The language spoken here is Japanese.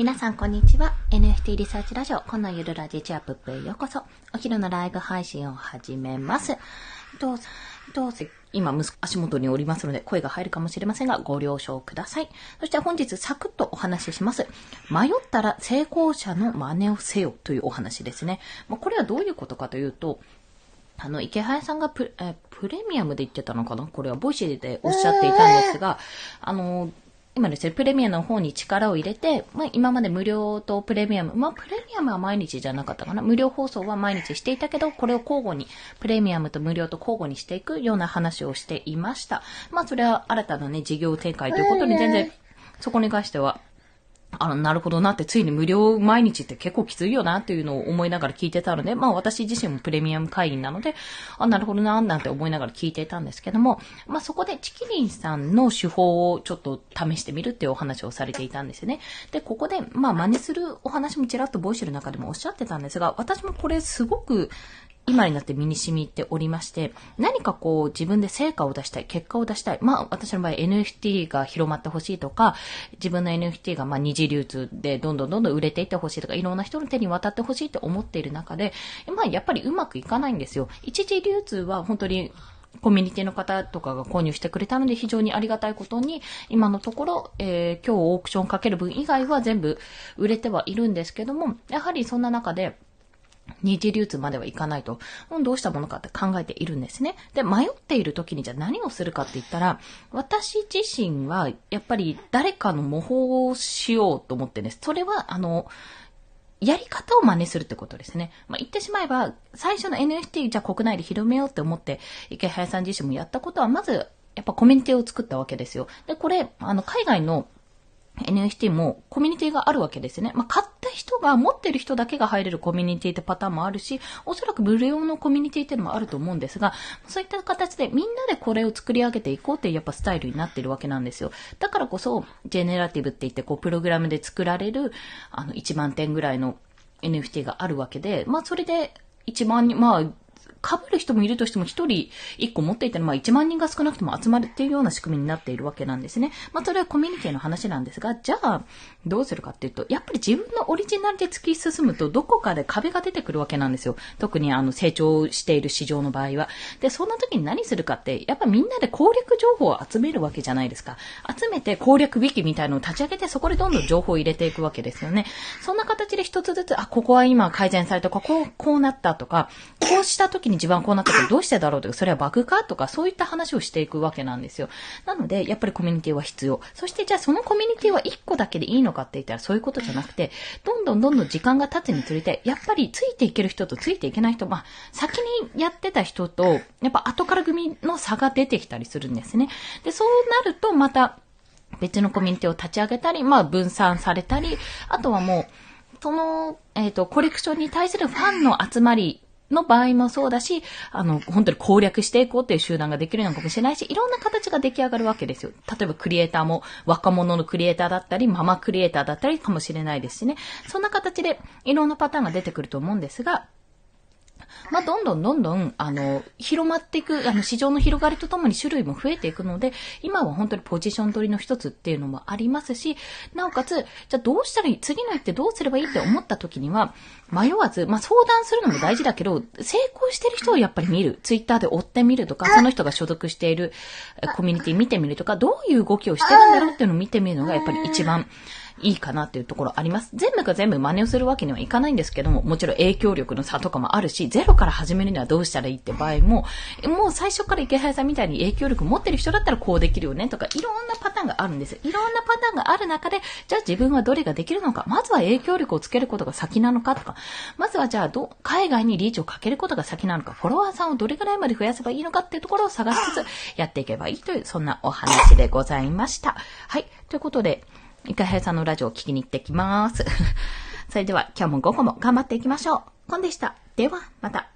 皆さん、こんにちは。NFT リサーチラジオ、このゆるラジチアップへようこそ。お昼のライブ配信を始めます。どうぞ、どうぞ。今、足元におりますので、声が入るかもしれませんが、ご了承ください。そして本日、サクッとお話しします。迷ったら成功者の真似をせよというお話ですね。まこれはどういうことかというと、あの、イケハヤさんがプレミアムで言ってたのかな？これは Voicy でおっしゃっていたんですが、あの、今ですね、プレミアムの方に力を入れて、まあ、今まで無料とプレミアム、まあ、プレミアムは毎日じゃなかったかな。無料放送は毎日していたけど、これを交互に、プレミアムと無料と交互にしていくような話をしていました。まあ、それは新たなね、事業展開ということに全然、そこに関しては、あの、なるほどなって、ついに無料毎日って結構きついよなっていうのを思いながら聞いてたので、まあ私自身もプレミアム会員なので、あ、なるほどな、なんて思いながら聞いていたんですけども、まあそこでチキリンさんの手法をちょっと試してみるっていうお話をされていたんですよね。で、ここで、まあ真似するお話もちらっとボイシュの中でもおっしゃってたんですが、私もこれすごく今になって身に染みておりまして、何かこう自分で成果を出したい、結果を出したい。まあ私の場合 NFT が広まってほしいとか、自分の NFT がまあ二次流通でどんどんどんどん売れていってほしいとか、いろんな人の手に渡ってほしいって思っている中で、まあやっぱりうまくいかないんですよ。一次流通は本当にコミュニティの方とかが購入してくれたので非常にありがたいことに、今のところ、えー、今日オークションかける分以外は全部売れてはいるんですけども、やはりそんな中で、二次流通まではいかないと、どうしたものかって考えているんですね。で、迷っている時にじゃあ何をするかって言ったら、私自身はやっぱり誰かの模倣をしようと思ってです。それは、あの、やり方を真似するってことですね。まあ、言ってしまえば、最初の NFT じゃあ国内で広めようって思って、池早さん自身もやったことは、まず、やっぱコミュニティを作ったわけですよ。で、これ、あの、海外の NFT もコミュニティがあるわけですね。まあ、買った人が、持ってる人だけが入れるコミュニティってパターンもあるし、おそらく無料のコミュニティっていうのもあると思うんですが、そういった形でみんなでこれを作り上げていこうっていうやっぱスタイルになってるわけなんですよ。だからこそ、ジェネラティブって言ってこう、プログラムで作られる、あの、1万点ぐらいの NFT があるわけで、まあ、それで、1万人、まあ、被る人もいるとしても一人一個持っていたら、まあ1万人が少なくとも集まるっていうような仕組みになっているわけなんですね。まあそれはコミュニティの話なんですが、じゃあどうするかっていうと、やっぱり自分のオリジナルで突き進むとどこかで壁が出てくるわけなんですよ。特にあの成長している市場の場合は。で、そんな時に何するかって、やっぱみんなで攻略情報を集めるわけじゃないですか。集めて攻略ウィキみたいのを立ち上げてそこでどんどん情報を入れていくわけですよね。そんな形で一つずつ、あ、ここは今改善されたとか、こう、こうなったとか、こうした時に自分はこうなったけど、どうしてだろうとか、それはバグかとか、そういった話をしていくわけなんですよ。なので、やっぱりコミュニティは必要。そして、じゃあそのコミュニティは1個だけでいいのかって言ったら、そういうことじゃなくて、どんどんどんどん時間が経つにつれて、やっぱりついていける人とついていけない人、まあ、先にやってた人と、やっぱ後から組の差が出てきたりするんですね。で、そうなると、また、別のコミュニティを立ち上げたり、まあ分散されたり、あとはもう、その、えっ、ー、と、コレクションに対するファンの集まりの場合もそうだし、あの、本当に攻略していこうっていう集団ができるのかもしれないし、いろんな形が出来上がるわけですよ。例えばクリエイターも若者のクリエイターだったり、ママクリエイターだったりかもしれないですしね。そんな形でいろんなパターンが出てくると思うんですが、まあ、どんどんどんどん、あの、広まっていく、あの、市場の広がりとともに種類も増えていくので、今は本当にポジション取りの一つっていうのもありますし、なおかつ、じゃあどうしたらいい次の一手どうすればいいって思った時には、迷わず、まあ、相談するのも大事だけど、成功してる人をやっぱり見る。ツイッターで追ってみるとか、その人が所属しているコミュニティ見てみるとか、どういう動きをしてるんだろうっていうのを見てみるのがやっぱり一番いいかなっていうところあります。全部が全部真似をするわけにはいかないんですけども、もちろん影響力の差とかもあるし、ゼロから始めるにはどうしたらいいって場合も、もう最初から池原さんみたいに影響力持ってる人だったらこうできるよねとか、いろんなパターンがあるんです。いろんなパターンがある中で、じゃあ自分はどれができるのか、まずは影響力をつけることが先なのかとか、まずはじゃあど、海外にリーチをかけることが先なのか、フォロワーさんをどれぐらいまで増やせばいいのかっていうところを探しつつやっていけばいいという、そんなお話でございました。はい。ということで、イカヘさんのラジオを聞きに行ってきます。それでは今日も午後も頑張っていきましょう。コンでした。では、また。